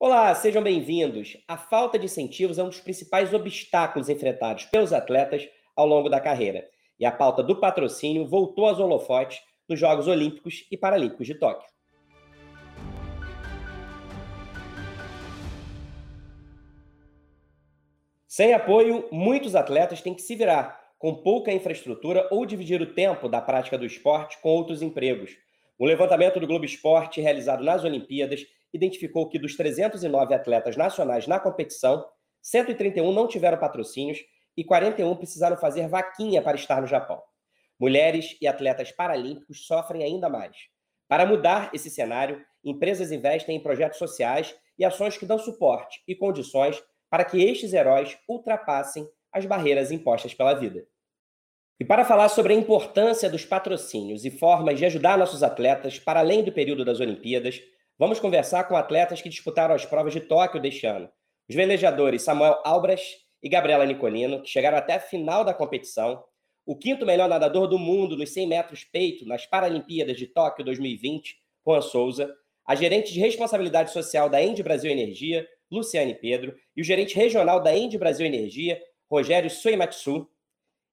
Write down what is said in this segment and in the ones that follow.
Olá, sejam bem-vindos. A falta de incentivos é um dos principais obstáculos enfrentados pelos atletas ao longo da carreira. E a pauta do patrocínio voltou aos holofotes nos Jogos Olímpicos e Paralímpicos de Tóquio. Sem apoio, muitos atletas têm que se virar, com pouca infraestrutura ou dividir o tempo da prática do esporte com outros empregos. Um levantamento do Globo Esporte realizado nas Olimpíadas identificou que dos 309 atletas nacionais na competição, 131 não tiveram patrocínios e 41 precisaram fazer vaquinha para estar no Japão. Mulheres e atletas paralímpicos sofrem ainda mais. Para mudar esse cenário, empresas investem em projetos sociais e ações que dão suporte e condições para que estes heróis ultrapassem as barreiras impostas pela vida. E para falar sobre a importância dos patrocínios e formas de ajudar nossos atletas para além do período das Olimpíadas, vamos conversar com atletas que disputaram as provas de Tóquio deste ano. Os velejadores Samuel Albras e Gabriela Nicolino, que chegaram até a final da competição, o quinto melhor nadador do mundo nos 100 metros peito nas Paralimpíadas de Tóquio 2020, Juan Souza, a gerente de responsabilidade social da Ende Brasil Energia, Luciane Pedro, e o gerente regional da Ende Brasil Energia, Rogério Suimatsu.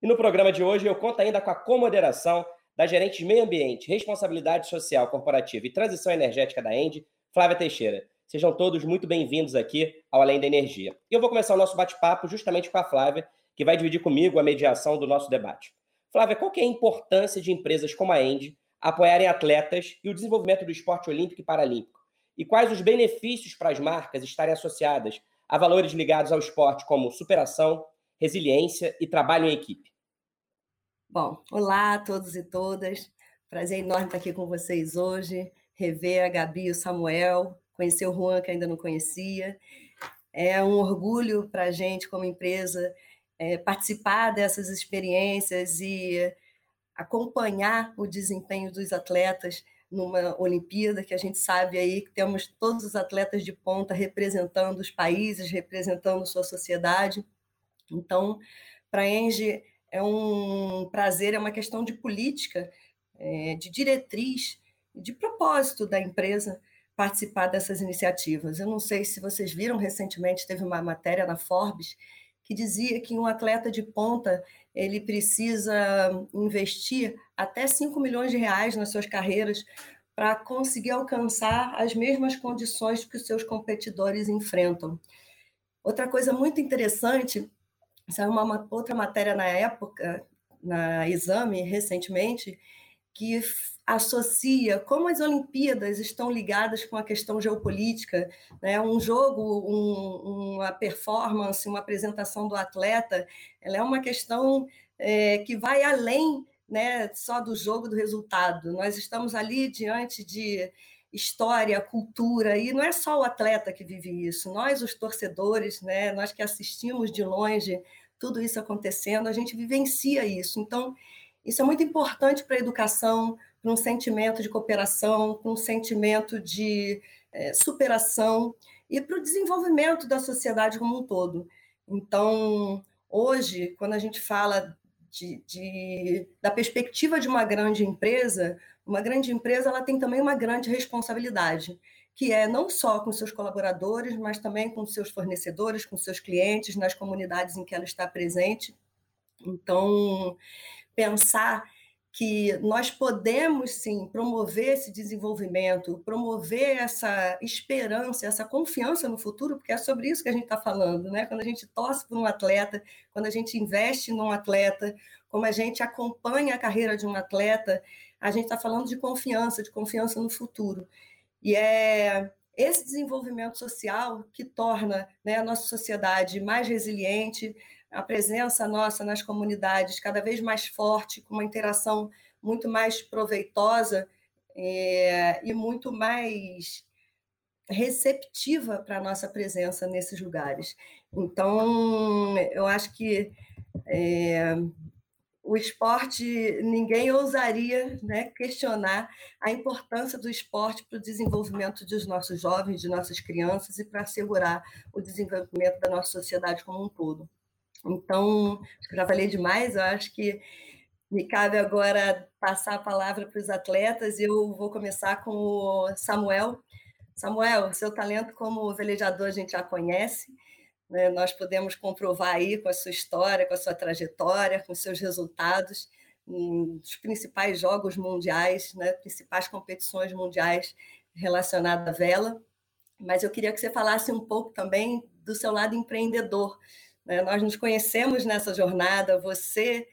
E no programa de hoje eu conto ainda com a comoderação da gerente de meio ambiente, responsabilidade social corporativa e transição energética da Ende, Flávia Teixeira. Sejam todos muito bem-vindos aqui ao Além da Energia. E eu vou começar o nosso bate-papo justamente com a Flávia, que vai dividir comigo a mediação do nosso debate. Flávia, qual é a importância de empresas como a Ende apoiarem atletas e o desenvolvimento do esporte olímpico e paralímpico? E quais os benefícios para as marcas estarem associadas a valores ligados ao esporte, como superação, resiliência e trabalho em equipe? Bom, olá a todos e todas. Prazer enorme estar aqui com vocês hoje, rever a Gabi e o Samuel, conhecer o Juan, que ainda não conhecia. É um orgulho para a gente, como empresa, é, participar dessas experiências e acompanhar o desempenho dos atletas numa Olimpíada, que a gente sabe aí que temos todos os atletas de ponta representando os países, representando sua sociedade. Então, para a Engie é um prazer, é uma questão de política, é, de diretriz, de propósito da empresa participar dessas iniciativas. Eu não sei se vocês viram recentemente, teve uma matéria na Forbes que dizia que um atleta de ponta ele precisa investir até 5 milhões de reais nas suas carreiras para conseguir alcançar as mesmas condições que os seus competidores enfrentam. Outra coisa muito interessante, saiu uma outra matéria na época, na Exame, recentemente, que associa como as Olimpíadas estão ligadas com a questão geopolítica. Né? Um jogo, um, uma performance, uma apresentação do atleta, ela é uma questão é, que vai além né, só do jogo, do resultado. Nós estamos ali diante de história, cultura, e não é só o atleta que vive isso, nós, os torcedores, né, nós que assistimos de longe tudo isso acontecendo, a gente vivencia isso. Então, isso é muito importante para a educação, para um sentimento de cooperação, para um sentimento de é, superação e para o desenvolvimento da sociedade como um todo. Então, hoje, quando a gente fala de, de, da perspectiva de uma grande empresa, uma grande empresa ela tem também uma grande responsabilidade, que é não só com seus colaboradores, mas também com seus fornecedores, com seus clientes, nas comunidades em que ela está presente. Então, pensar que nós podemos sim promover esse desenvolvimento, promover essa esperança, essa confiança no futuro, porque é sobre isso que a gente está falando, né? Quando a gente torce por um atleta, quando a gente investe num atleta, como a gente acompanha a carreira de um atleta, a gente está falando de confiança, de confiança no futuro. E é esse desenvolvimento social que torna né, a nossa sociedade mais resiliente, a presença nossa nas comunidades cada vez mais forte, com uma interação muito mais proveitosa é, e muito mais receptiva para a nossa presença nesses lugares. Então, eu acho que é, o esporte, ninguém ousaria né, questionar a importância do esporte para o desenvolvimento dos nossos jovens, de nossas crianças e para assegurar o desenvolvimento da nossa sociedade como um todo. Então, já falei demais, eu acho que me cabe agora passar a palavra para os atletas. Eu vou começar com o Samuel, Samuel, seu talento como velejador a gente já conhece, né? nós podemos comprovar aí com a sua história, com a sua trajetória, com seus resultados nos principais jogos mundiais, né? principais competições mundiais relacionadas à vela. Mas eu queria que você falasse um pouco também do seu lado empreendedor. Né? Nós nos conhecemos nessa jornada, você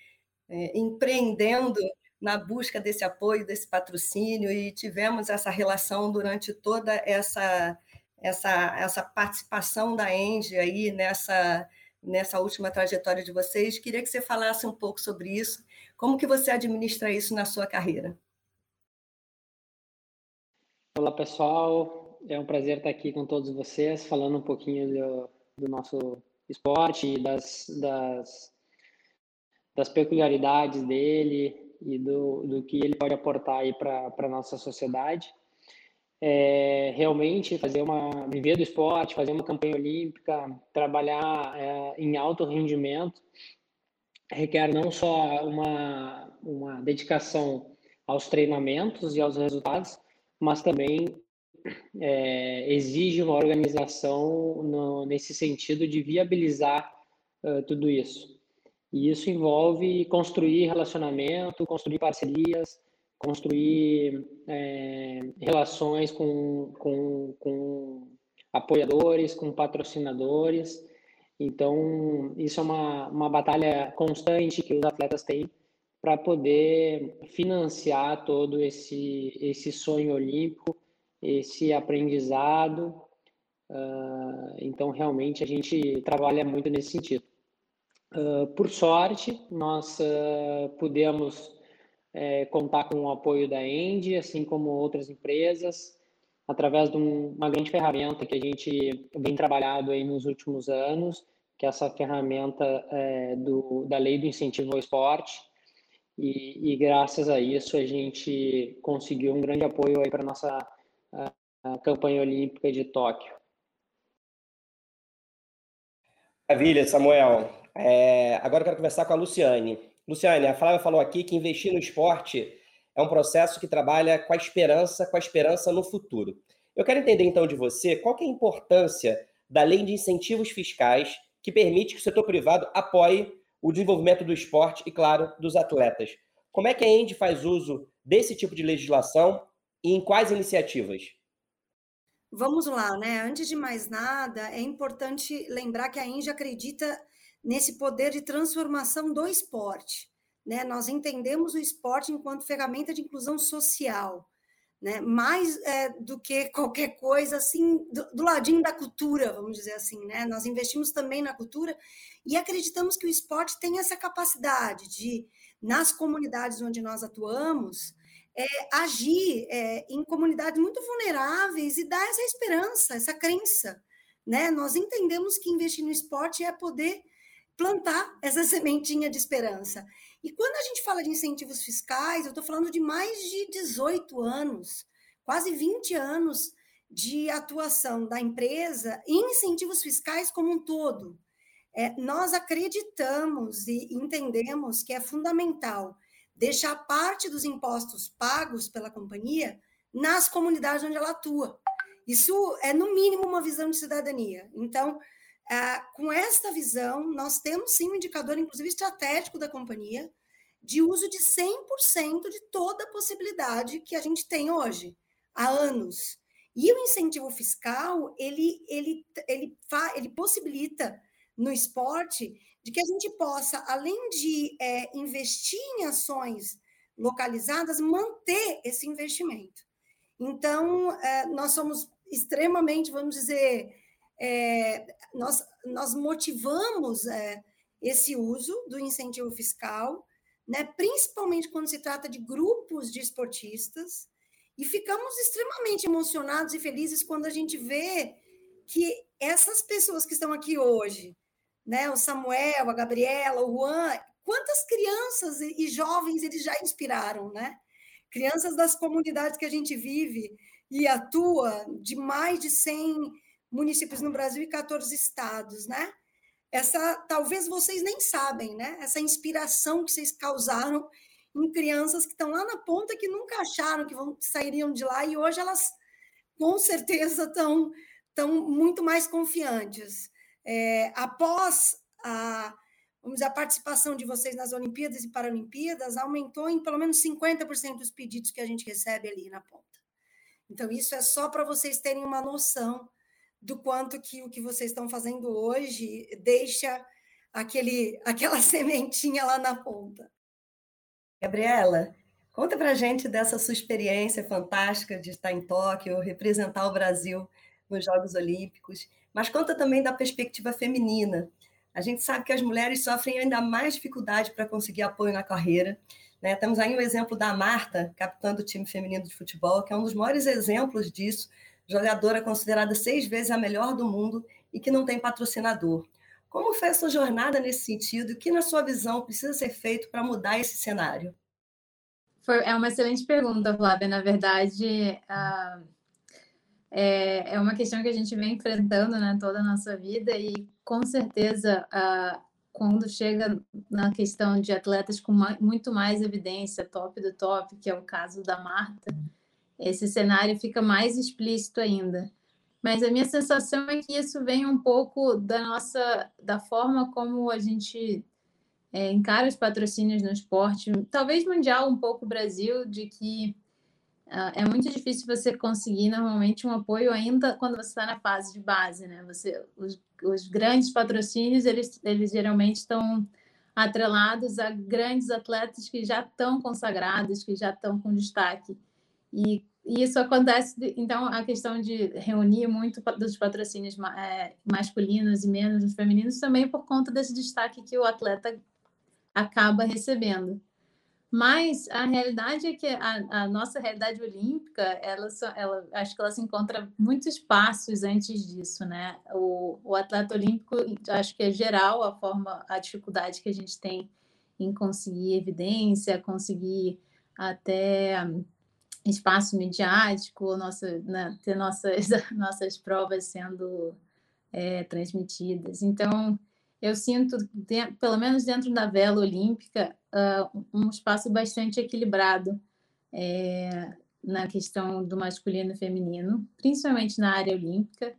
é, empreendendo na busca desse apoio, desse patrocínio, e tivemos essa relação durante toda essa, essa, essa participação da Engie aí nessa, nessa última trajetória de vocês. Queria que você falasse um pouco sobre isso, como que você administra isso na sua carreira? Olá, pessoal. É um prazer estar aqui com todos vocês, falando um pouquinho do, do nosso esporte das, das, das peculiaridades dele, e do, do que ele pode aportar aí para a nossa sociedade. É, realmente fazer uma viver do esporte, fazer uma campanha olímpica, trabalhar é, em alto rendimento requer não só uma uma dedicação aos treinamentos e aos resultados, mas também é, exige uma organização no, nesse sentido de viabilizar uh, tudo isso. E isso envolve construir relacionamento, construir parcerias, construir é, relações com, com, com apoiadores, com patrocinadores. Então, isso é uma, uma batalha constante que os atletas têm para poder financiar todo esse, esse sonho olímpico, esse aprendizado. Uh, então, realmente, a gente trabalha muito nesse sentido. Uh, por sorte, nós uh, pudemos uh, contar com o apoio da Endi, assim como outras empresas, através de um, uma grande ferramenta que a gente vem trabalhando aí nos últimos anos, que é essa ferramenta é, do, da Lei do Incentivo ao Esporte, e, e, graças a isso a gente conseguiu um grande apoio aí para a nossa campanha olímpica de Tóquio. Maravilha, Samuel. É, agora eu quero conversar com a Luciane. Luciane, a Flávia falou aqui que investir no esporte é um processo que trabalha com a esperança, com a esperança no futuro. Eu quero entender então de você qual é a importância da lei de incentivos fiscais que permite que o setor privado apoie o desenvolvimento do esporte e, claro, dos atletas. Como é que a End faz uso desse tipo de legislação e em quais iniciativas? Vamos lá, né? Antes de mais nada, é importante lembrar que a Enge acredita nesse poder de transformação do esporte. Né? Nós entendemos o esporte enquanto ferramenta de inclusão social, né? mais é, do que qualquer coisa assim, do, do, ladinho da cultura, vamos dizer assim. Né? Nós investimos também na cultura e acreditamos que o esporte tem essa capacidade de, nas comunidades onde nós atuamos, é, agir é, em comunidades muito vulneráveis e dar essa esperança, essa crença. Né? Nós entendemos que investir no esporte é poder plantar essa sementinha de esperança. E quando a gente fala de incentivos fiscais, eu estou falando de mais de 18 anos, quase 20 anos de atuação da empresa em incentivos fiscais como um todo. É, nós acreditamos e entendemos que é fundamental deixar parte dos impostos pagos pela companhia nas comunidades onde ela atua. Isso é, no mínimo, uma visão de cidadania. Então, ah, com esta visão, nós temos sim um indicador, inclusive estratégico da companhia, de uso de 100% de toda a possibilidade que a gente tem hoje, há anos. E o incentivo fiscal, ele, ele, ele, ele possibilita no esporte de que a gente possa, além de é, investir em ações localizadas, manter esse investimento. Então, é, nós somos extremamente, vamos dizer, é, nós, nós motivamos é, esse uso do incentivo fiscal, né, principalmente quando se trata de grupos de esportistas, e ficamos extremamente emocionados e felizes quando a gente vê que essas pessoas que estão aqui hoje, né, o Samuel, a Gabriela, o Juan, quantas crianças e jovens eles já inspiraram, né? Crianças das comunidades que a gente vive e atua, de mais de 100 municípios no Brasil e 14 estados, né? Essa, talvez vocês nem sabem, né? Essa inspiração que vocês causaram em crianças que estão lá na ponta que nunca acharam que vão sairiam de lá e hoje elas com certeza estão tão muito mais confiantes. É, após a, vamos dizer, a participação de vocês nas Olimpíadas e Paralimpíadas, aumentou em pelo menos 50% dos pedidos que a gente recebe ali na ponta. Então, isso é só para vocês terem uma noção do quanto que o que vocês estão fazendo hoje deixa aquele, aquela sementinha lá na ponta. Gabriela, conta para gente dessa sua experiência fantástica de estar em Tóquio, representar o Brasil nos Jogos Olímpicos, mas conta também da perspectiva feminina. A gente sabe que as mulheres sofrem ainda mais dificuldade para conseguir apoio na carreira. Né? Temos aí o exemplo da Marta, capitã do time feminino de futebol, que é um dos maiores exemplos disso, jogadora considerada seis vezes a melhor do mundo e que não tem patrocinador. Como foi a sua jornada nesse sentido e o que, na sua visão, precisa ser feito para mudar esse cenário? Foi, é uma excelente pergunta, Flávia. Na verdade, é, é, uma questão que a gente vem enfrentando né, toda a nossa vida e, com certeza, quando chega na questão de atletas com muito mais evidência, top do top, que é o caso da Marta, esse cenário fica mais explícito ainda. Mas a minha sensação é que isso vem um pouco da nossa, da forma como a gente é, encara os patrocínios no esporte, talvez mundial, um pouco Brasil, de que uh, é muito difícil você conseguir normalmente um apoio ainda quando você está na fase de base, né? Você, os, os grandes patrocínios, eles, eles geralmente estão atrelados a grandes atletas que já estão consagrados, que já estão com destaque. E e isso acontece, então, a questão de reunir muito dos patrocínios é, masculinos e menos dos femininos também por conta desse destaque que o atleta acaba recebendo. Mas a realidade é que a, a nossa realidade olímpica, ela, ela, acho que ela se encontra muitos passos antes disso, né? O, o atleta olímpico, acho que é geral a forma, a dificuldade que a gente tem em conseguir evidência, conseguir até espaço midiático, nossa, né, ter nossas, nossas provas sendo é, transmitidas. Então, eu sinto, pelo menos dentro da vela olímpica, uh, um espaço bastante equilibrado é, na questão do masculino e feminino, principalmente na área olímpica,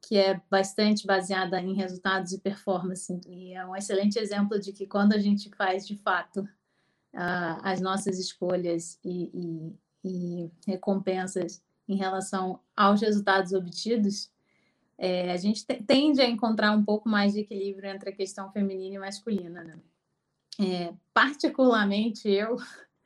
que é bastante baseada em resultados e performance. E é um excelente exemplo de que quando a gente faz, de fato, uh, as nossas escolhas e, e e recompensas em relação aos resultados obtidos, é, a gente tende a encontrar um pouco mais de equilíbrio entre a questão feminina e masculina. Né? É, particularmente, eu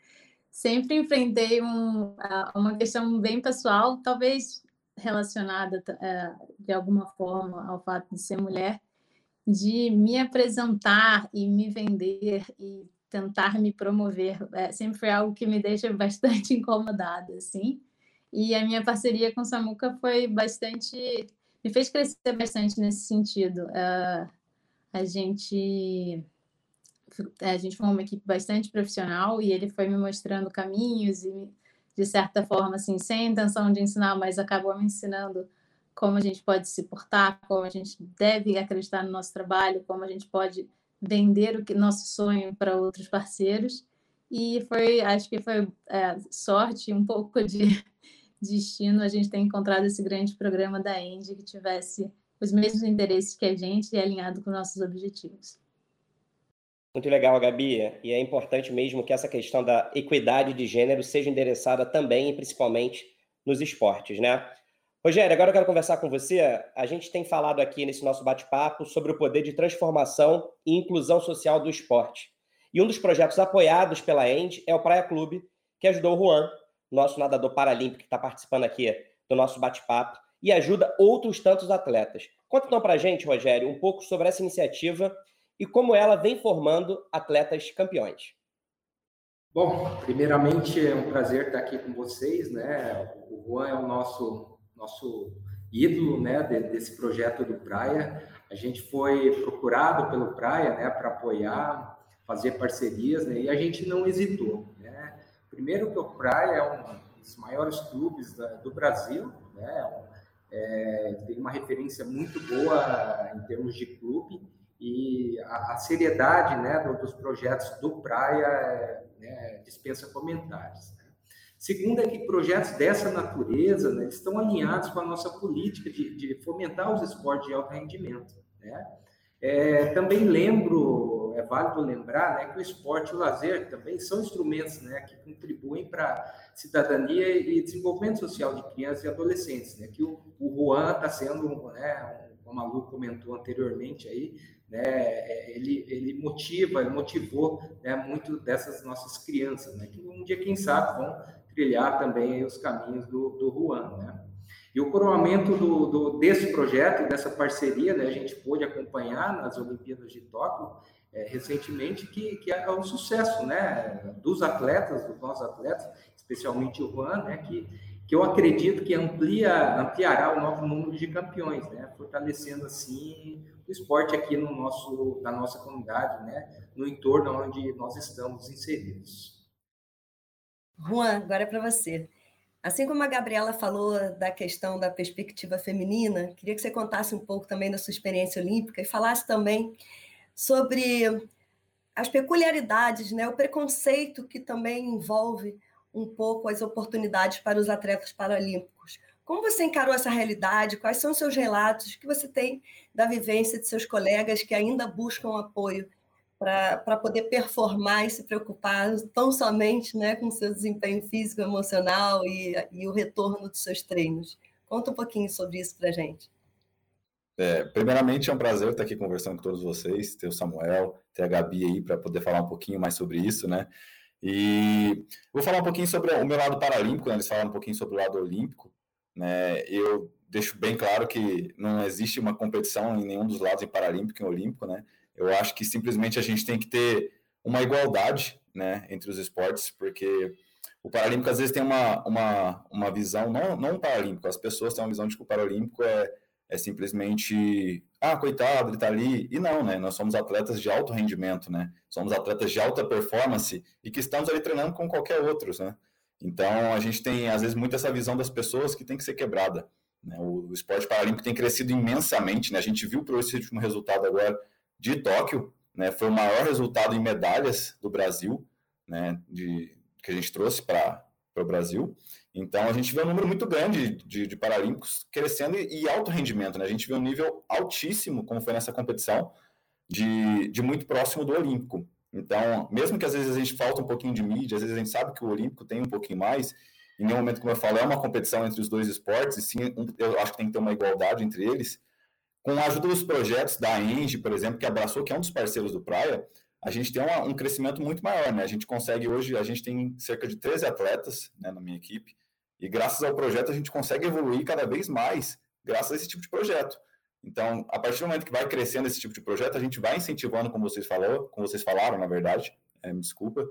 sempre enfrentei um, uma questão bem pessoal, talvez relacionada é, de alguma forma ao fato de ser mulher, de me apresentar e me vender e tentar me promover é, sempre foi algo que me deixa bastante incomodada, assim. E a minha parceria com Samuca foi bastante. me fez crescer bastante nesse sentido. Uh, a gente. A gente foi uma equipe bastante profissional e ele foi me mostrando caminhos e, de certa forma, assim, sem intenção de ensinar, mas acabou me ensinando como a gente pode se portar, como a gente deve acreditar no nosso trabalho, como a gente pode vender o que nosso sonho para outros parceiros e foi acho que foi é, sorte um pouco de destino a gente ter encontrado esse grande programa da Endy que tivesse os mesmos interesses que a gente e alinhado com nossos objetivos. Muito legal, Gabi. E é importante mesmo que essa questão da equidade de gênero seja endereçada também e principalmente nos esportes, né? Rogério, agora eu quero conversar com você. A gente tem falado aqui nesse nosso bate-papo sobre o poder de transformação e inclusão social do esporte. E um dos projetos apoiados pela END é o Praia Clube, que ajudou o Juan, nosso nadador paralímpico que está participando aqui do nosso bate-papo, e ajuda outros tantos atletas. Conta então para a gente, Rogério, um pouco sobre essa iniciativa e como ela vem formando atletas campeões. Bom, primeiramente é um prazer estar aqui com vocês, né? O Juan é o nosso nosso ídolo né, desse projeto do Praia. A gente foi procurado pelo Praia né, para apoiar, fazer parcerias, né, e a gente não hesitou. Né? Primeiro que o Praia é um dos maiores clubes da, do Brasil, né? É, tem uma referência muito boa em termos de clube, e a, a seriedade né, dos projetos do Praia é, né, dispensa comentários. Né? Segundo é que projetos dessa natureza né, estão alinhados com a nossa política de, de fomentar os esportes de alto rendimento. Né? É, também lembro, é válido lembrar, né, que o esporte e o lazer também são instrumentos né, que contribuem para cidadania e desenvolvimento social de crianças e adolescentes, né, que o, o Juan está sendo, né, como a Lu comentou anteriormente aí, né, ele, ele motiva, ele motivou né, muito dessas nossas crianças, né, que um dia, quem sabe, vão trilhar também os caminhos do, do Juan, né. E o coroamento do, do, desse projeto, dessa parceria, né, a gente pôde acompanhar nas Olimpíadas de Tóquio é, recentemente, que, que é um sucesso né, dos atletas, dos nossos atletas, especialmente o Juan, né, que, que eu acredito que amplia, ampliará o novo número de campeões, né, fortalecendo assim o esporte aqui no nosso, na nossa comunidade, né, no entorno onde nós estamos inseridos. Juan, agora é para você. Assim como a Gabriela falou da questão da perspectiva feminina, queria que você contasse um pouco também da sua experiência olímpica e falasse também sobre as peculiaridades, né, o preconceito que também envolve um pouco as oportunidades para os atletas paralímpicos. Como você encarou essa realidade? Quais são os seus relatos que você tem da vivência de seus colegas que ainda buscam apoio para poder performar e se preocupar tão somente né, com seu desempenho físico, emocional e, e o retorno dos seus treinos. Conta um pouquinho sobre isso para a gente. É, primeiramente, é um prazer estar aqui conversando com todos vocês, ter o Samuel, ter a Gabi aí para poder falar um pouquinho mais sobre isso, né? E vou falar um pouquinho sobre o meu lado paralímpico, né? eles falaram um pouquinho sobre o lado olímpico, né? Eu deixo bem claro que não existe uma competição em nenhum dos lados, em paralímpico e olímpico, né? Eu acho que simplesmente a gente tem que ter uma igualdade né, entre os esportes, porque o Paralímpico às vezes tem uma, uma, uma visão, não, não Paralímpico, as pessoas têm uma visão de que o Paralímpico é, é simplesmente, ah, coitado, ele está ali. E não, né? Nós somos atletas de alto rendimento, né? Somos atletas de alta performance e que estamos ali treinando com qualquer outros, né? Então, a gente tem, às vezes, muito essa visão das pessoas que tem que ser quebrada. Né? O, o esporte paralímpico tem crescido imensamente, né? A gente viu por esse último resultado agora de Tóquio, né, foi o maior resultado em medalhas do Brasil, né, de, que a gente trouxe para o Brasil. Então, a gente vê um número muito grande de, de paralímpicos crescendo e, e, alto rendimento. Né? A gente vê um nível altíssimo, como foi nessa competição, de, de muito próximo do olímpico. Então, mesmo que às vezes a gente falta um pouquinho de mídia, às vezes a gente sabe que o olímpico tem um pouquinho mais, em nenhum momento, como eu falo, é uma competição entre os dois esportes, e sim, eu acho que tem que ter uma igualdade entre eles, com a ajuda dos projetos da Enge, por exemplo, que abraçou, que é um dos parceiros do Praia, a gente tem uma, um crescimento muito maior, né? A gente consegue hoje, a gente tem cerca de 13 atletas né, na minha equipe, e graças ao projeto a gente consegue evoluir cada vez mais, graças a esse tipo de projeto. Então, a partir do momento que vai crescendo esse tipo de projeto, a gente vai incentivando, como vocês falou, como vocês falaram, na verdade, é, me desculpa,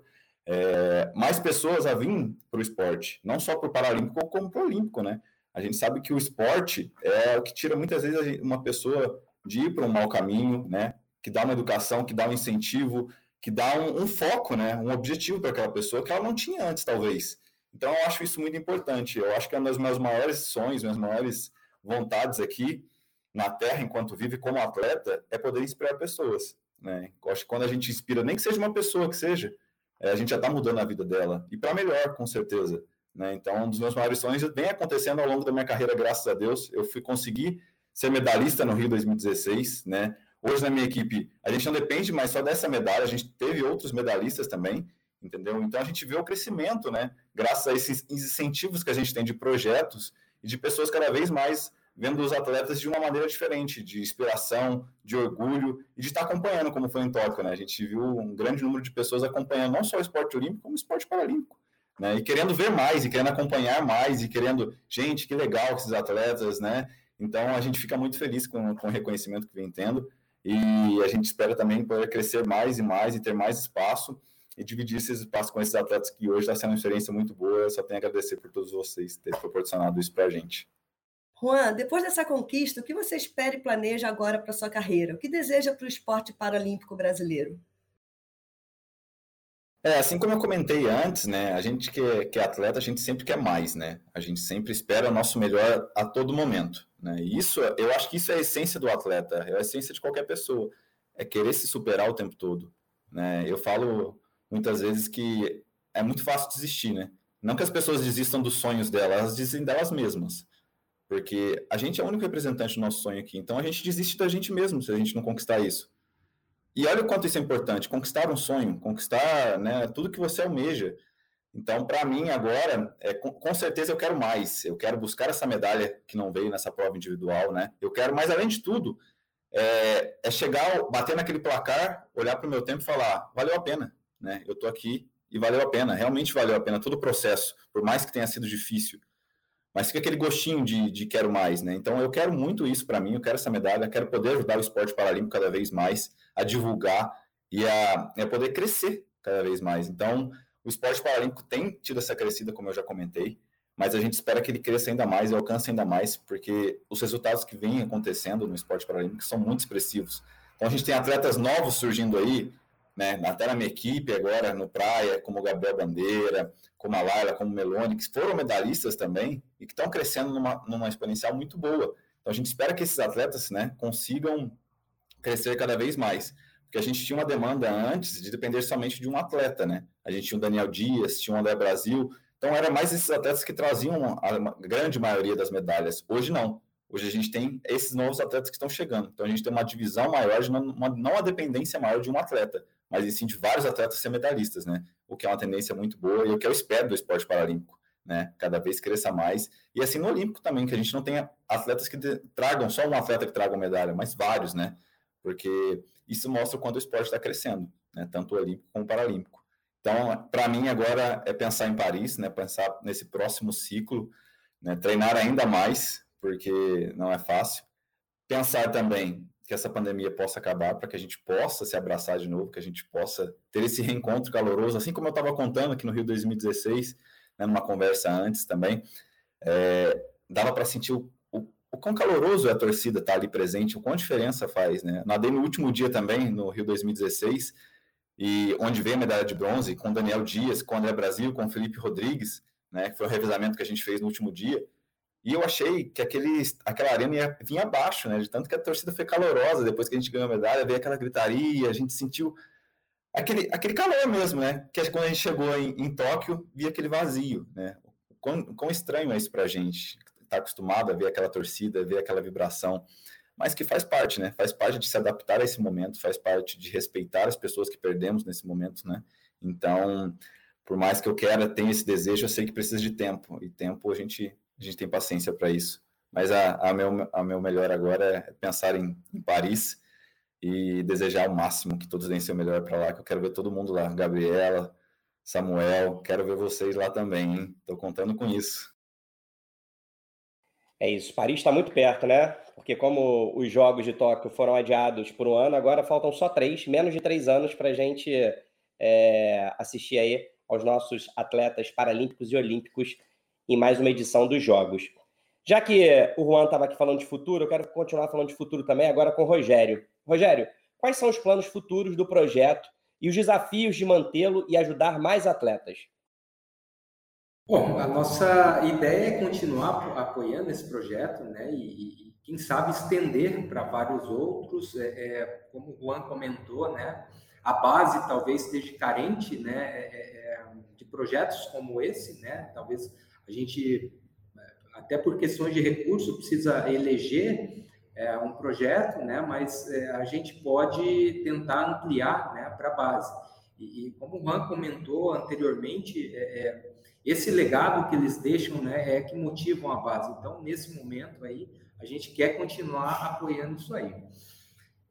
é, mais pessoas a vir para o esporte, não só para o Paralímpico, como para o Olímpico, né? A gente sabe que o esporte é o que tira muitas vezes uma pessoa de ir para um mau caminho, né? Que dá uma educação, que dá um incentivo, que dá um, um foco, né? Um objetivo para aquela pessoa que ela não tinha antes, talvez. Então, eu acho isso muito importante. Eu acho que é um dos meus maiores sonhos, minhas maiores vontades aqui na Terra, enquanto vive como atleta, é poder inspirar pessoas. Né? Eu acho que quando a gente inspira, nem que seja uma pessoa que seja, é, a gente já está mudando a vida dela. E para melhor, com certeza. Né? Então, um dos meus maiores sonhos vem acontecendo ao longo da minha carreira, graças a Deus. Eu fui conseguir ser medalhista no Rio 2016. Né? Hoje, na minha equipe, a gente não depende mais só dessa medalha, a gente teve outros medalhistas também, entendeu? Então, a gente vê o crescimento, né? graças a esses incentivos que a gente tem de projetos e de pessoas cada vez mais vendo os atletas de uma maneira diferente, de inspiração, de orgulho e de estar acompanhando, como foi em Tóquio. Né? A gente viu um grande número de pessoas acompanhando não só o esporte olímpico, como o esporte paralímpico né? E querendo ver mais, e querendo acompanhar mais, e querendo, gente, que legal esses atletas, né? Então a gente fica muito feliz com, com o reconhecimento que vem tendo, e a gente espera também poder crescer mais e mais e ter mais espaço e dividir esses espaços com esses atletas que hoje está sendo uma experiência muito boa. Eu só tenho a agradecer por todos vocês terem proporcionado isso para a gente. Juan, depois dessa conquista, o que você espera e planeja agora para sua carreira? O que deseja para o esporte paralímpico brasileiro? É, assim como eu comentei antes, né, a gente que é, que é, atleta, a gente sempre quer mais, né? A gente sempre espera o nosso melhor a todo momento, né? E isso, eu acho que isso é a essência do atleta, é a essência de qualquer pessoa, é querer se superar o tempo todo, né? Eu falo muitas vezes que é muito fácil desistir, né? Não que as pessoas desistam dos sonhos delas, elas desistem delas mesmas. Porque a gente é o único representante do nosso sonho aqui. Então a gente desiste da gente mesmo se a gente não conquistar isso. E olha o quanto isso é importante, conquistar um sonho, conquistar né, tudo que você almeja. Então, para mim, agora, é, com, com, certeza eu quero mais. Eu quero buscar essa medalha que não veio nessa prova individual, né? Eu quero, mas além de tudo, é, é chegar, bater naquele placar, olhar para o meu tempo e falar, valeu a pena, né? Eu estou aqui e valeu a pena, realmente valeu a pena todo o processo, por mais que tenha sido difícil. Mas fica aquele gostinho de, de quero mais, né? Então, eu quero muito isso para mim, eu quero essa medalha, quero poder ajudar o esporte paralímpico cada vez mais, a divulgar e a, a poder crescer cada vez mais. Então, o esporte paralímpico tem tido essa crescida, como eu já comentei, mas a gente espera que ele cresça ainda mais e alcance ainda mais, porque os resultados que vêm acontecendo no esporte paralímpico são muito expressivos. Então a gente tem atletas novos surgindo aí, né, até na minha equipe agora no Praia, como o Gabriel Bandeira, como a Laila, como o Meloni, que foram medalhistas também e que estão crescendo numa, numa exponencial muito boa. Então a gente espera que esses atletas né, consigam crescer cada vez mais porque a gente tinha uma demanda antes de depender somente de um atleta, né? A gente tinha o Daniel Dias, tinha o André Brasil, então era mais esses atletas que traziam a grande maioria das medalhas. Hoje não. Hoje a gente tem esses novos atletas que estão chegando. Então a gente tem uma divisão maior, de uma, não a dependência maior de um atleta, mas sim de vários atletas ser medalhistas, né? O que é uma tendência muito boa e o que eu espero do esporte paralímpico, né? Cada vez cresça mais. E assim no Olímpico também, que a gente não tenha atletas que tragam, só um atleta que traga medalha, mas vários, né? Porque isso mostra o quanto o esporte está crescendo, né? tanto o olímpico como o paralímpico. Então, para mim agora é pensar em Paris, né? pensar nesse próximo ciclo, né? treinar ainda mais, porque não é fácil. Pensar também que essa pandemia possa acabar, para que a gente possa se abraçar de novo, que a gente possa ter esse reencontro caloroso, assim como eu estava contando aqui no Rio 2016, né, numa conversa antes também, é, dava para sentir o o quão caloroso é a torcida estar tá ali presente, o quão diferença faz, né? Nadei no último dia também, no Rio 2016, e onde veio a medalha de bronze, com Daniel Dias, com André Brasil, com Felipe Rodrigues, né? Que foi o revezamento que a gente fez no último dia. E eu achei que aquele, aquela arena ia vir abaixo, né? De tanto que a torcida foi calorosa depois que a gente ganhou a medalha, veio aquela gritaria, a gente sentiu aquele, aquele calor mesmo, né? Que quando a gente chegou em, em Tóquio, via aquele vazio, né? Quão, quão estranho é isso pra gente está acostumado a ver aquela torcida, ver aquela vibração, mas que faz parte, né? Faz parte de se adaptar a esse momento, faz parte de respeitar as pessoas que perdemos nesse momento, né? Então, por mais que eu queira, tenha esse desejo, eu sei que precisa de tempo, e tempo a gente, a gente tem paciência para isso. Mas a, a, meu, a meu melhor agora é pensar em, em Paris e desejar o máximo que todos deem seu melhor para lá, que eu quero ver todo mundo lá, Gabriela, Samuel, quero ver vocês lá também, hein? Tô contando com isso. É isso. Paris está muito perto, né? Porque como os Jogos de Tóquio foram adiados por um ano, agora faltam só três, menos de três anos para a gente é, assistir aí aos nossos atletas paralímpicos e olímpicos em mais uma edição dos Jogos. Já que o Juan estava aqui falando de futuro, eu quero continuar falando de futuro também agora com o Rogério. Rogério, quais são os planos futuros do projeto e os desafios de mantê-lo e ajudar mais atletas? Bom, a nossa ideia é continuar apoiando esse projeto, né? E, e quem sabe estender para vários outros. É, é, como o Juan comentou, né? A base talvez esteja carente, né? É, é, é de projetos como esse, né? Talvez a gente, até por questões de recurso, precisa eleger é, um projeto, né? Mas a gente pode tentar ampliar, né? Para a base. E, e, como o Juan comentou anteriormente, é, esse legado que eles deixam né, é que motivam a base. Então, nesse momento aí, a gente quer continuar apoiando isso aí.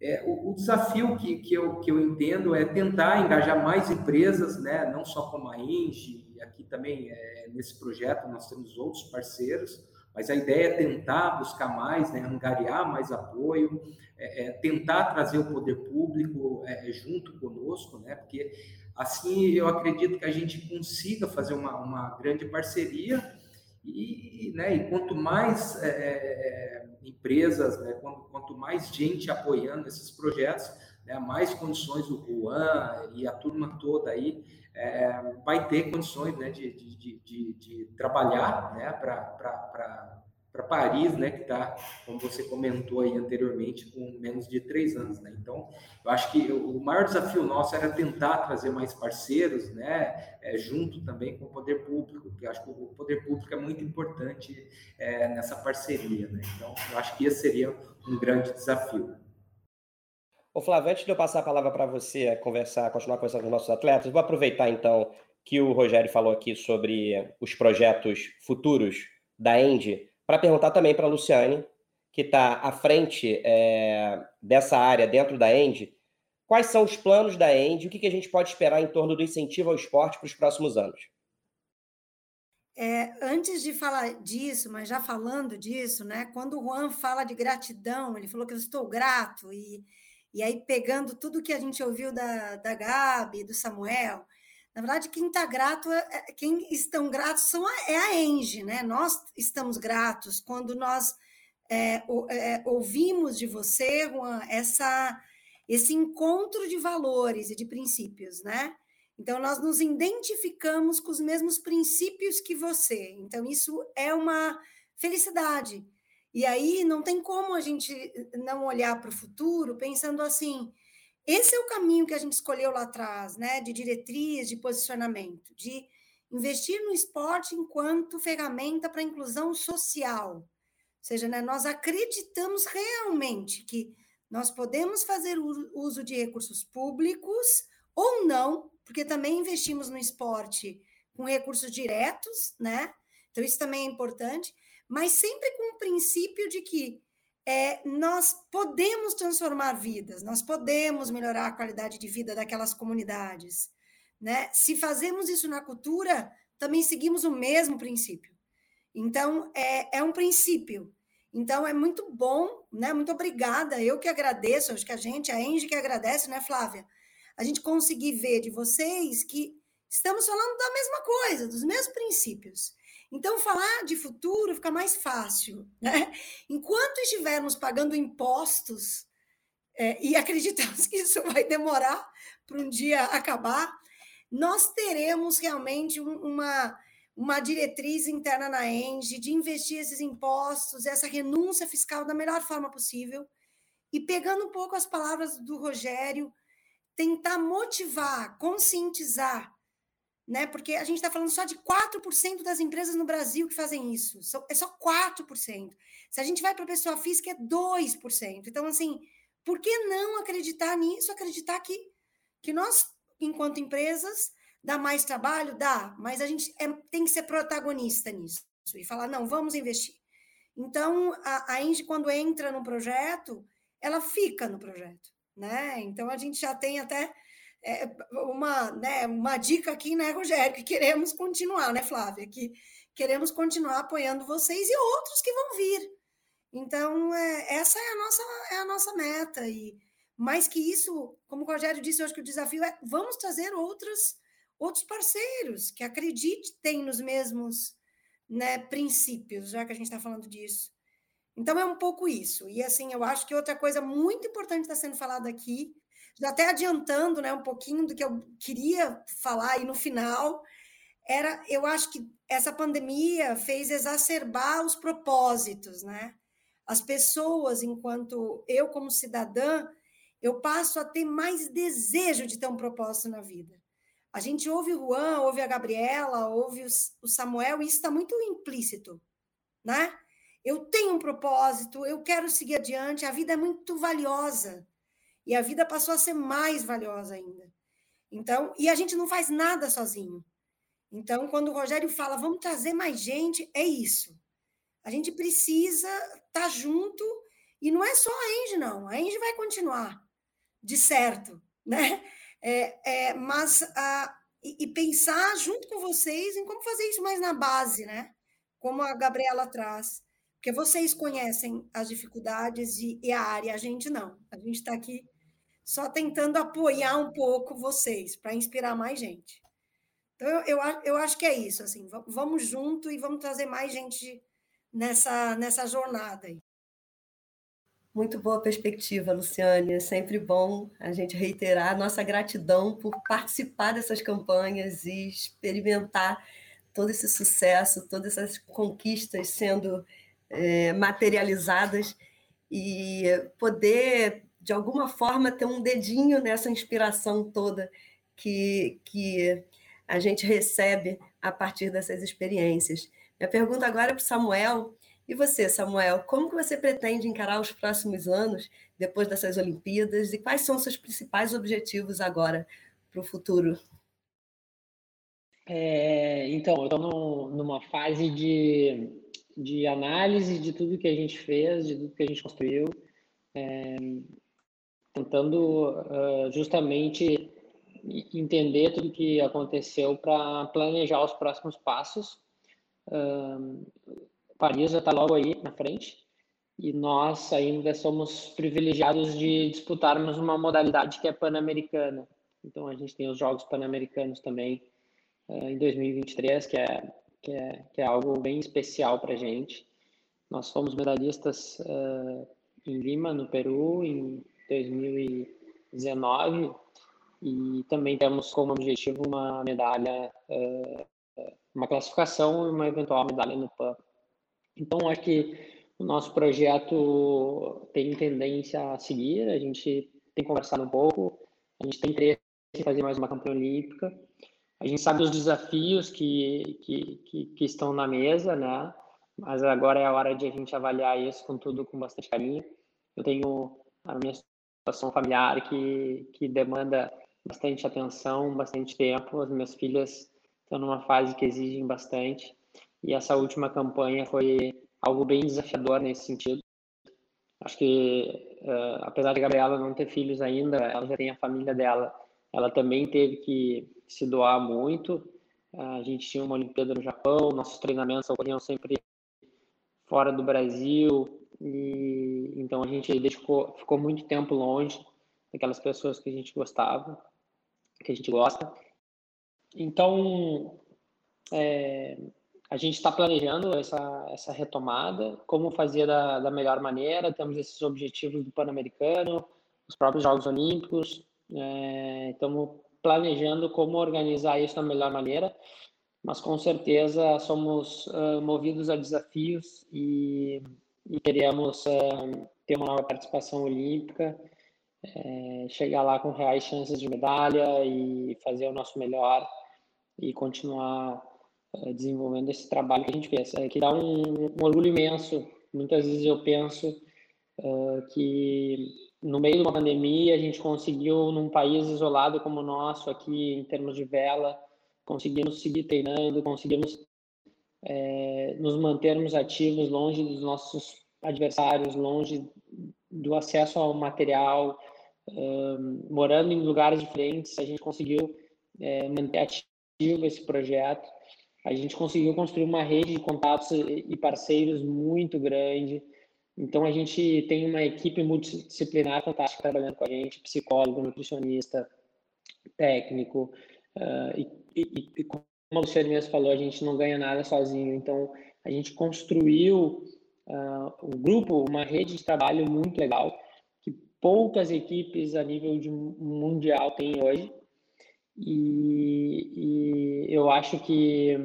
É, o, o, desafio que, que, eu, que eu entendo é tentar engajar mais empresas, né, não só como a Engie, aqui também é, nesse projeto nós temos outros parceiros, mas a ideia é tentar buscar mais, né, angariar mais apoio, é, é tentar trazer o poder público é, junto conosco, né, porque Assim, eu acredito que a gente consiga fazer uma, uma grande parceria e, né, e quanto mais é, é, é, empresas, né, quanto, quanto, mais gente apoiando esses projetos, né, mais condições o Juan e a turma toda aí é, vai ter condições né, de, de, de, de, trabalhar né, para Paris, né, que está, como você comentou aí anteriormente, com menos de três anos, né? Então, eu acho que o maior desafio nosso era tentar trazer mais parceiros, né, é, junto também com o poder público, que acho que o poder público é muito importante é, nessa parceria, né? Então, eu acho que esse seria um grande desafio. Ô Flávio, antes de eu passar a palavra para você conversar, continuar conversando com os nossos atletas, vou aproveitar então que o Rogério falou aqui sobre os projetos futuros da Endy para perguntar também para a Luciane, que está à frente é, dessa área dentro da End, quais são os planos da End, o que, que a gente pode esperar em torno do incentivo ao esporte para os próximos anos? É, antes de falar disso, mas já falando disso, né? Quando o Juan fala de gratidão, ele falou que eu estou grato, e, e aí pegando tudo que a gente ouviu da, da Gabi, do Samuel, na verdade, quem está grato, é, é, quem estão gratos são a, é a Enge, né? Nós estamos gratos quando nós é, é, ouvimos de você, Juan, essa, esse encontro de valores e de princípios, né? Então, nós nos identificamos com os mesmos princípios que você. Então, isso é uma felicidade. E aí, não tem como a gente não olhar para o futuro pensando assim esse é o caminho que a gente escolheu lá atrás, né? De diretriz, de posicionamento, de investir no esporte enquanto ferramenta para inclusão social. Ou seja, né, nós acreditamos realmente que nós podemos fazer uso de recursos públicos ou não, porque também investimos no esporte com recursos diretos, né? Então, isso também é importante, mas sempre com o princípio de que é, nós podemos transformar vidas, nós podemos melhorar a qualidade de vida daquelas comunidades. Né? Se fazemos isso na cultura, também seguimos o mesmo princípio. Então, é, é um princípio. Então, é muito bom, né? Muito obrigada. Eu que agradeço, acho que a gente, a Enge que agradece, né, Flávia? A gente conseguir ver de vocês que estamos falando da mesma coisa, dos mesmos princípios. Então, falar de futuro fica mais fácil. Né? Enquanto estivermos pagando impostos, é, e acreditamos que isso vai demorar para um dia acabar, nós teremos realmente uma, uma diretriz interna na ENGE de investir esses impostos, essa renúncia fiscal da melhor forma possível. E pegando um pouco as palavras do Rogério, tentar motivar, conscientizar né? Porque a gente está falando só de 4% das empresas no Brasil que fazem isso. É só 4%. Se a gente vai para a pessoa física, é 2%. Então, assim, por que não acreditar nisso? Acreditar que, que nós, enquanto empresas, dá mais trabalho? Dá, mas a gente é, tem que ser protagonista nisso e falar, não, vamos investir. Então, a, a Inge, quando entra no projeto, ela fica no projeto, né? Então, a gente já tem até é, uma, né, uma dica aqui, né, Rogério, que queremos continuar, né, Flávia? Que queremos continuar apoiando vocês e outros que vão vir. Então, é, essa é a, nossa, é a nossa meta. E mais que isso, como o Rogério disse, acho que o desafio é vamos trazer outros, outros parceiros que acreditem nos mesmos né, princípios, já que a gente está falando disso. Então, é um pouco isso. E, assim, eu acho que outra coisa muito importante está sendo falada aqui já até adiantando né, um pouquinho do que eu queria falar aí no final, era, eu acho que essa pandemia fez exacerbar os propósitos, né? As pessoas, enquanto eu como cidadã, eu passo a ter mais desejo de ter um propósito na vida. A gente ouve o Juan, ouve a Gabriela, ouve o Samuel, e isso está muito implícito, né? Eu tenho um propósito, eu quero seguir adiante, a vida é muito valiosa. E a vida passou a ser mais valiosa ainda. Então, e a gente não faz nada sozinho. Então, quando o Rogério fala, vamos trazer mais gente, é isso. A gente precisa estar tá junto, e não é só a Enge, não. A Enge vai continuar, de certo, né? É, é, mas a, e, e, pensar junto com vocês em como fazer isso mais na base, né? Como a Gabriela traz. Porque vocês conhecem as dificuldades e a área, a gente não. A gente está aqui só tentando apoiar um pouco vocês, para inspirar mais gente. Então, eu, eu, eu acho que é isso, assim, vamos junto e vamos trazer mais gente nessa, nessa jornada aí. Muito boa perspectiva, Luciane. É sempre bom a gente reiterar nossa gratidão por participar dessas campanhas e experimentar todo esse sucesso, todas essas conquistas sendo é, materializadas e poder, de alguma forma, ter um dedinho nessa inspiração toda que, que a gente recebe a partir dessas experiências. Minha pergunta agora é para o Samuel. E você, Samuel, como que você pretende encarar os próximos anos depois dessas Olimpíadas e quais são seus principais objetivos agora para o futuro? É, então, eu estou numa fase de, de análise de tudo que a gente fez, de tudo que a gente construiu, é, tentando uh, justamente entender tudo que aconteceu para planejar os próximos passos. Uh, Paris já está logo aí na frente e nós ainda somos privilegiados de disputarmos uma modalidade que é pan-americana. Então a gente tem os Jogos Pan-Americanos também uh, em 2023, que é, que é, que é algo bem especial para a gente. Nós fomos medalhistas uh, em Lima, no Peru, em 2019 e também temos como objetivo uma medalha, uh, uma classificação e uma eventual medalha no PAN. Então, acho que o nosso projeto tem tendência a seguir, a gente tem conversado um pouco, a gente tem interesse em fazer mais uma campanha olímpica, a gente sabe os desafios que, que, que, que, estão na mesa, né? Mas agora é a hora de a gente avaliar isso com tudo com bastante carinho. Eu tenho a minha situação familiar que, que demanda bastante atenção, bastante tempo. As minhas filhas estão numa fase que exigem bastante. E essa última campanha foi algo bem desafiador nesse sentido. Acho que, uh, apesar de Gabriela não ter filhos ainda, ela já tem a família dela. Ela também teve que se doar muito. A gente tinha uma Olimpíada no Japão, nossos treinamentos ocorriam sempre fora do Brasil, e então a gente ficou muito tempo longe daquelas pessoas que a gente gostava, que a gente gosta. Então, é, a gente está planejando essa, essa retomada, como fazer da, da melhor maneira. Temos esses objetivos do Pan-Americano, os próprios Jogos Olímpicos. É, estamos planejando como organizar isso da melhor maneira, mas com certeza somos uh, movidos a desafios e, e queremos uh, ter uma nova participação olímpica, é, chegar lá com reais chances de medalha e fazer o nosso melhor e continuar eh, desenvolvendo esse trabalho que a gente fez. É, que dá um, um orgulho imenso. Muitas vezes eu penso uh, que no meio de uma pandemia a gente conseguiu, num país isolado como o nosso aqui, em termos de vela, conseguimos seguir treinando, conseguimos é, nos mantermos ativos longe dos nossos adversários, longe do acesso ao material, uh, morando em lugares diferentes, a gente conseguiu é, manter ativo esse projeto a gente conseguiu construir uma rede de contatos e parceiros muito grande. Então, a gente tem uma equipe multidisciplinar fantástica trabalhando com a gente, psicólogo, nutricionista, técnico. Uh, e, e, e, como o Luciano mesmo falou, a gente não ganha nada sozinho. Então, a gente construiu uh, um grupo, uma rede de trabalho muito legal, que poucas equipes a nível de mundial têm hoje. E, e eu acho que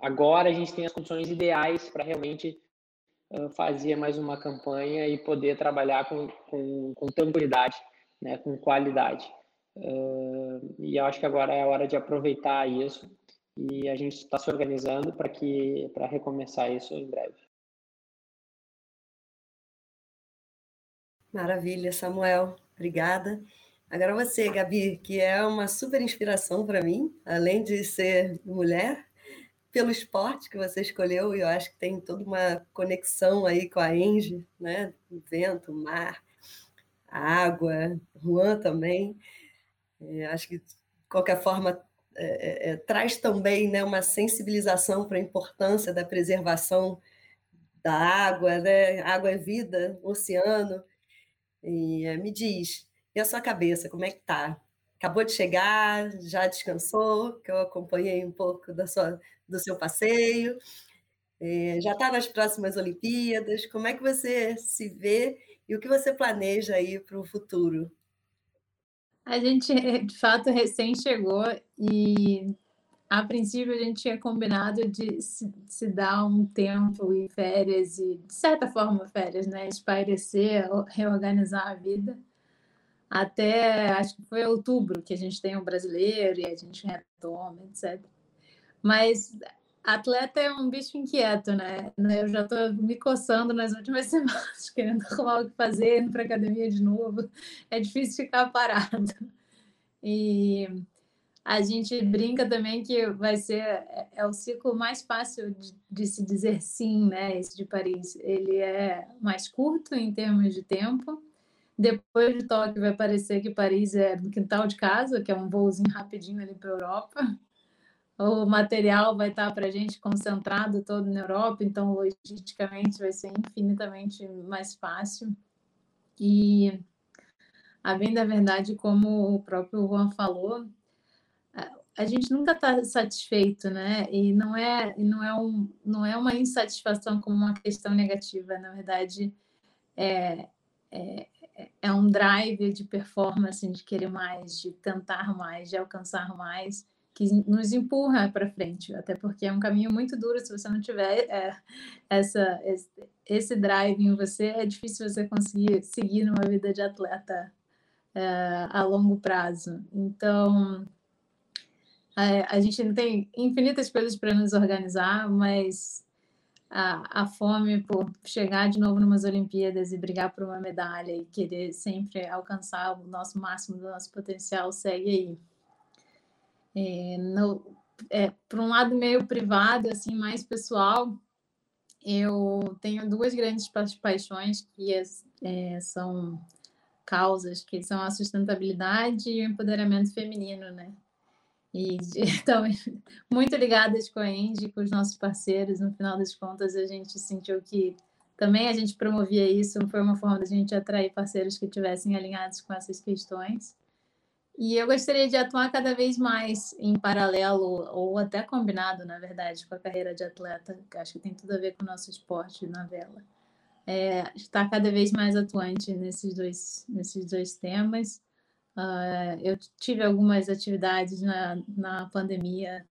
agora a gente tem as condições ideais para realmente uh, fazer mais uma campanha e poder trabalhar com, com, com tranquilidade, né, com qualidade. Uh, e eu acho que agora é a hora de aproveitar isso e a gente está se organizando para que para recomeçar isso em breve. Maravilha, Samuel. Obrigada. Agora você, Gabi, que é uma super inspiração para mim, além de ser mulher, pelo esporte que você escolheu, e eu acho que tem toda uma conexão aí com a Enge, né? O vento, o mar, a água, Juan também. É, acho que, de qualquer forma, é, é, é traz também né, uma sensibilização para a importância da preservação da água, né? Água é vida, oceano. E é, me diz, e a sua cabeça, como é que tá? Acabou de chegar, já descansou, que eu acompanhei um pouco da sua, do seu passeio. É, já está nas próximas Olimpíadas. Como é que você se vê e o que você planeja aí para o futuro? A gente, de fato, recém chegou e a princípio a gente tinha combinado de se, se, dar um tempo e férias e de certa forma férias, né, espairecer, reorganizar a vida. Até acho que foi outubro que a gente tem o um brasileiro e a gente retoma, etc. Mas atleta é um bicho inquieto, né? Eu já estou me coçando nas últimas semanas, querendo arrumar o que fazer, indo para academia de novo. É difícil ficar parado. E a gente brinca também que vai ser é, é o ciclo mais fácil de, de, se dizer sim, né? Esse de Paris. Ele é mais curto em termos de tempo. Depois de Tóquio vai parecer que Paris é no quintal de casa, que é um voozinho rapidinho ali para Europa. O material vai estar para a gente concentrado todo na Europa, então logisticamente vai ser infinitamente mais fácil. E a bem da verdade, como o próprio Juan falou, a gente nunca está satisfeito, né? E não é, não é, um, não é uma insatisfação como uma questão negativa, na verdade, é, é, é um drive de performance, de querer mais, de tentar mais, de alcançar mais, que nos empurra para frente, até porque é um caminho muito duro se você não tiver é, essa, esse, drive em você, é difícil você conseguir seguir numa vida de atleta é, a longo prazo. Então, a, a gente não tem infinitas coisas para nos organizar, mas a, a fome por chegar de novo numas Olimpíadas e brigar por uma medalha e querer sempre alcançar o nosso máximo do nosso potencial segue aí. É, no, é, por um lado meio privado, assim, mais pessoal, eu tenho duas grandes pa paixões que é, é, são causas, que são a sustentabilidade e o empoderamento feminino, né? E então, muito ligadas com a Indy, com os nossos parceiros. No final das contas, a gente sentiu que também a gente promovia isso, foi uma forma da gente atrair parceiros que estivessem alinhados com essas questões. E eu gostaria de atuar cada vez mais em paralelo, ou até combinado, na verdade, com a carreira de atleta, que acho que tem tudo a ver com o nosso esporte na vela. É, estar cada vez mais atuante nesses dois, nesses dois temas Uh, eu tive algumas atividades na, na pandemia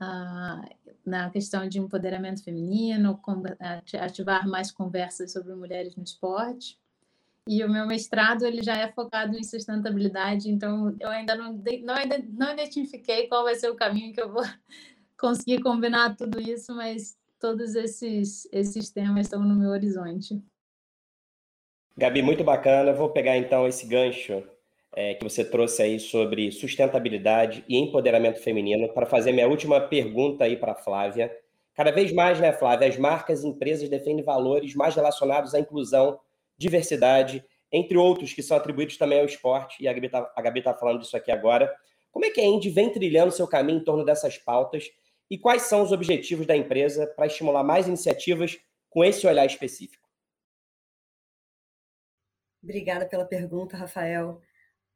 uh, na questão de empoderamento feminino, ativar mais conversas sobre mulheres no esporte. E o meu mestrado ele já é focado em sustentabilidade, então eu ainda não, não, não identifiquei qual vai ser o caminho que eu vou conseguir combinar tudo isso, mas todos esses, esses temas estão no meu horizonte. Gabi, muito bacana. Vou pegar então esse gancho é, que você trouxe aí sobre sustentabilidade e empoderamento feminino para fazer minha última pergunta aí para a Flávia. Cada vez mais, né, Flávia, as marcas e empresas defendem valores mais relacionados à inclusão, diversidade, entre outros que são atribuídos também ao esporte, e a Gabi está tá falando disso aqui agora. Como é que a Indy vem trilhando seu caminho em torno dessas pautas e quais são os objetivos da empresa para estimular mais iniciativas com esse olhar específico? Obrigada pela pergunta, Rafael.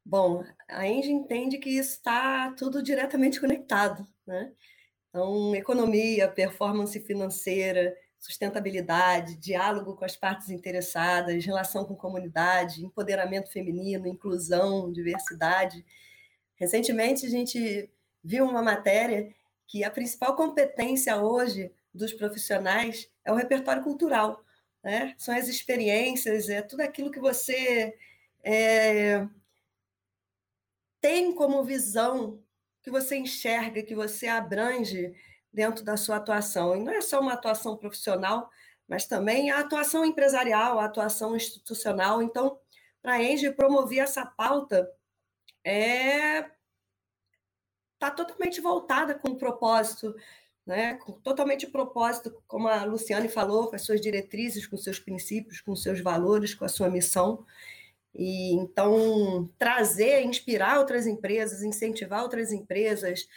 Bom, a Engie entende que está tudo diretamente conectado, né? Então, economia, performance financeira, sustentabilidade, diálogo com as partes interessadas, relação com comunidade, empoderamento feminino, inclusão, diversidade. Recentemente, a gente viu uma matéria que a principal competência hoje dos profissionais é o repertório cultural, né? São as experiências, é tudo aquilo que você é, tem como visão que você enxerga, que você abrange dentro da sua atuação. E não é só uma atuação profissional, mas também a atuação empresarial, a atuação institucional. Então, para a Engie promover essa pauta é está totalmente voltada com o propósito, né? Totalmente propósito, como a Luciane falou, com as suas diretrizes, com seus princípios, com seus valores, com a sua missão. E então trazer, inspirar outras empresas, incentivar outras empresas,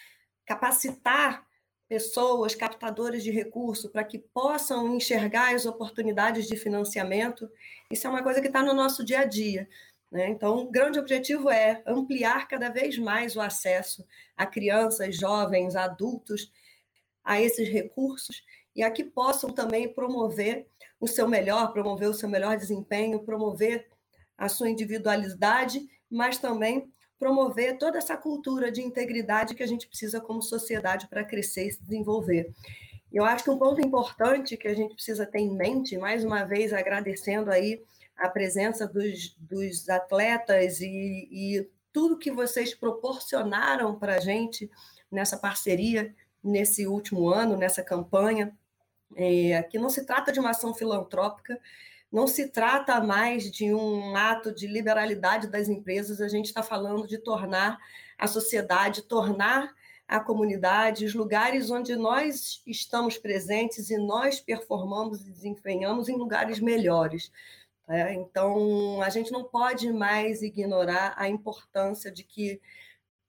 capacitar pessoas, captadores de recurso, para que possam enxergar as oportunidades de financiamento, isso é uma coisa que está no nosso dia a dia. Né? Então, o grande objetivo é ampliar cada vez mais o acesso a crianças, jovens, adultos a esses recursos e a que possam também promover o seu melhor, promover o seu melhor desempenho, promover a sua individualidade, mas também promover toda essa cultura de integridade que a gente precisa como sociedade para crescer e se desenvolver. Eu acho que um ponto importante que a gente precisa ter em mente, mais uma vez agradecendo aí a presença dos, dos atletas e, e tudo que vocês proporcionaram para a gente nessa parceria, nesse último ano, nessa campanha, é, que não se trata de uma ação filantrópica, não se trata mais de um ato de liberalidade das empresas, a gente está falando de tornar a sociedade, tornar a comunidade, os lugares onde nós estamos presentes e nós performamos e desempenhamos em lugares melhores. Tá? Então, a gente não pode mais ignorar a importância de que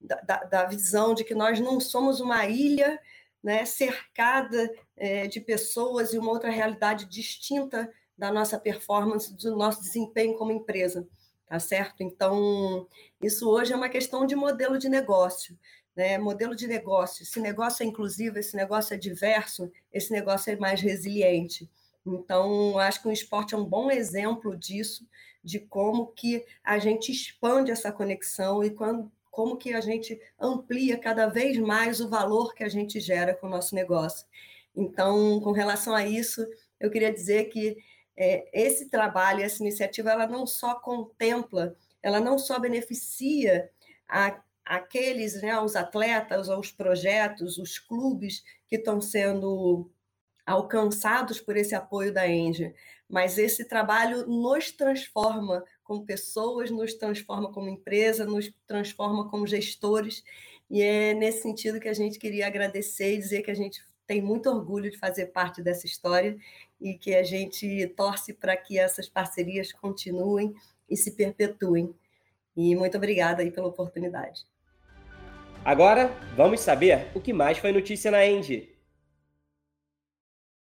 da, da visão de que nós não somos uma ilha né, cercada é, de pessoas e uma outra realidade distinta da nossa performance, do nosso desempenho como empresa, tá certo? Então, isso hoje é uma questão de modelo de negócio né? modelo de negócio. Esse negócio é inclusivo, esse negócio é diverso, esse negócio é mais resiliente. Então, acho que o esporte é um bom exemplo disso, de como que a gente expande essa conexão e quando, como que a gente amplia cada vez mais o valor que a gente gera com o nosso negócio. Então, com relação a isso, eu queria dizer que é, esse trabalho, essa iniciativa, ela não só contempla, ela não só beneficia a aqueles, né, os atletas, os projetos, os clubes que estão sendo alcançados por esse apoio da Enge, mas esse trabalho nos transforma como pessoas, nos transforma como empresa, nos transforma como gestores, e é nesse sentido que a gente queria agradecer e dizer que a gente tem muito orgulho de fazer parte dessa história e que a gente torce para que essas parcerias continuem e se perpetuem. E muito obrigada aí pela oportunidade. Agora, vamos saber o que mais foi notícia na Endy.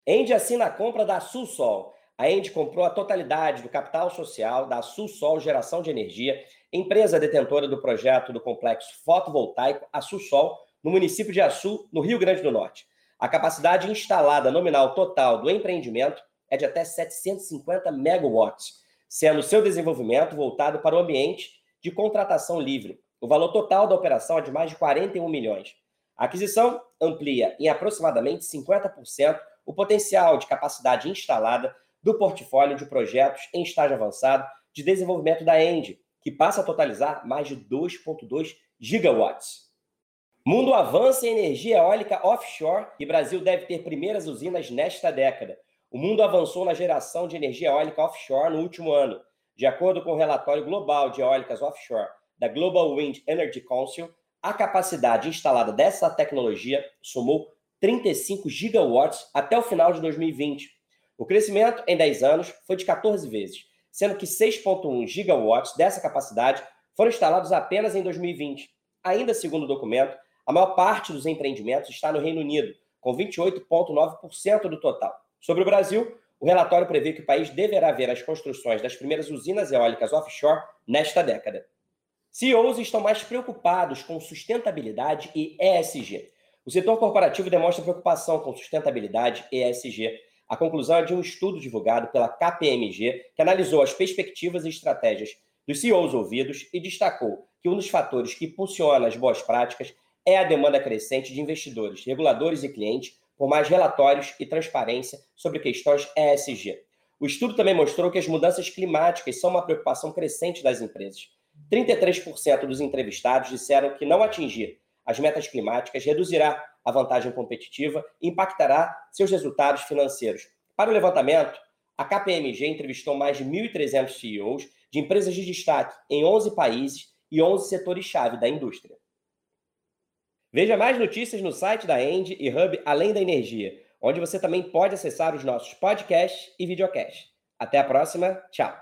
Endy assina a compra da Sulsol. A Endy comprou a totalidade do capital social da Sulsol Geração de Energia, empresa detentora do projeto do complexo fotovoltaico a Sulsol, no município de Açu, no Rio Grande do Norte. A capacidade instalada nominal total do empreendimento é de até 750 megawatts, sendo seu desenvolvimento voltado para o ambiente de contratação livre, o valor total da operação é de mais de 41 milhões. A aquisição amplia em aproximadamente 50% o potencial de capacidade instalada do portfólio de projetos em estágio avançado de desenvolvimento da End, que passa a totalizar mais de 2,2 gigawatts. Mundo avança em energia eólica offshore e Brasil deve ter primeiras usinas nesta década. O mundo avançou na geração de energia eólica offshore no último ano. De acordo com o relatório global de eólicas offshore da Global Wind Energy Council, a capacidade instalada dessa tecnologia somou 35 gigawatts até o final de 2020. O crescimento em 10 anos foi de 14 vezes, sendo que 6,1 gigawatts dessa capacidade foram instalados apenas em 2020. Ainda segundo o documento, a maior parte dos empreendimentos está no Reino Unido, com 28,9% do total. Sobre o Brasil, o relatório prevê que o país deverá ver as construções das primeiras usinas eólicas offshore nesta década. CEOs estão mais preocupados com sustentabilidade e ESG. O setor corporativo demonstra preocupação com sustentabilidade e ESG. A conclusão é de um estudo divulgado pela KPMG, que analisou as perspectivas e estratégias dos CEOs ouvidos e destacou que um dos fatores que impulsiona as boas práticas é a demanda crescente de investidores, reguladores e clientes por mais relatórios e transparência sobre questões ESG. O estudo também mostrou que as mudanças climáticas são uma preocupação crescente das empresas. 33% dos entrevistados disseram que não atingir as metas climáticas reduzirá a vantagem competitiva e impactará seus resultados financeiros. Para o levantamento, a KPMG entrevistou mais de 1.300 CEOs de empresas de destaque em 11 países e 11 setores-chave da indústria. Veja mais notícias no site da End e Hub Além da Energia, onde você também pode acessar os nossos podcasts e videocasts. Até a próxima, tchau!